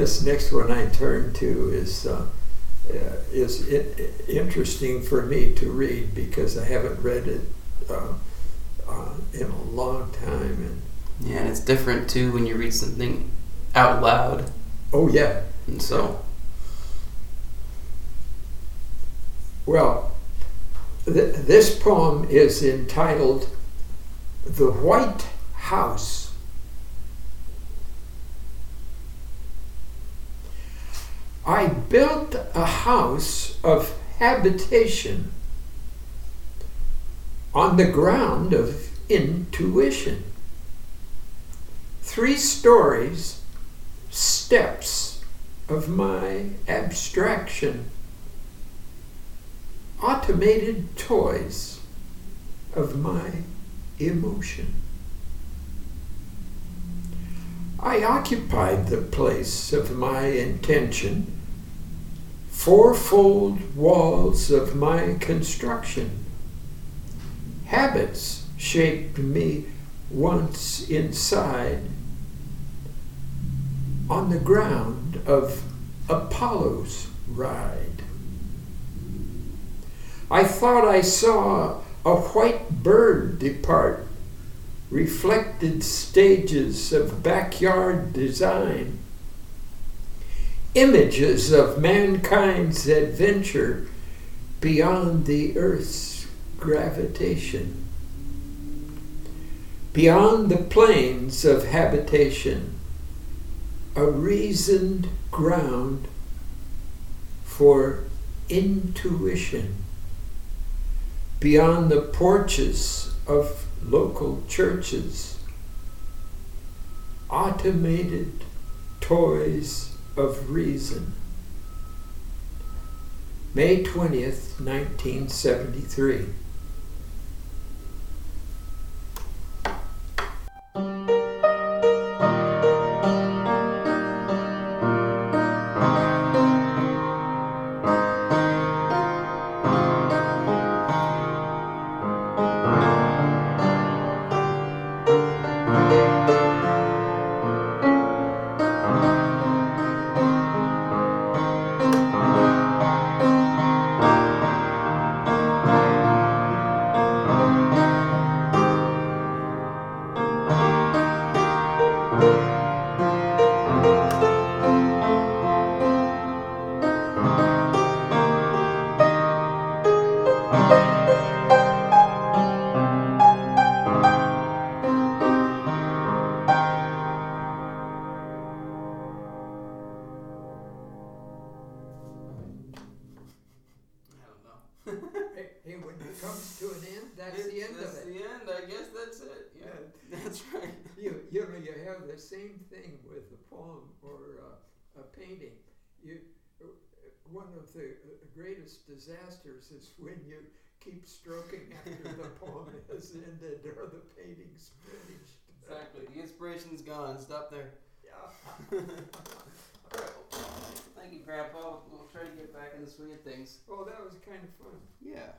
this next one I turn to is uh, uh, is it, interesting for me to read because I haven't read it uh, uh, in a long time. And yeah, and it's different too when you read something out loud. Oh yeah, and so. Well, th- this poem is entitled "The White House." I built a house of habitation on the ground of intuition. Three stories, steps of my abstraction, automated toys of my emotion. I occupied the place of my intention fourfold walls of my construction. Habits shaped me once inside on the ground of Apollo's ride. I thought I saw a white bird depart, reflected stages of backyard design images of mankind's adventure beyond the earth's gravitation, beyond the planes of habitation, a reasoned ground for intuition, beyond the porches of local churches, automated toys of Reason. May 20th, 1973. Disasters is when you keep stroking after the poem has ended or the painting's finished. Exactly. The inspiration's gone. Stop there. Yeah. Thank you, Grandpa. We'll try to get back in the swing of things. Oh, that was kind of fun. Yeah.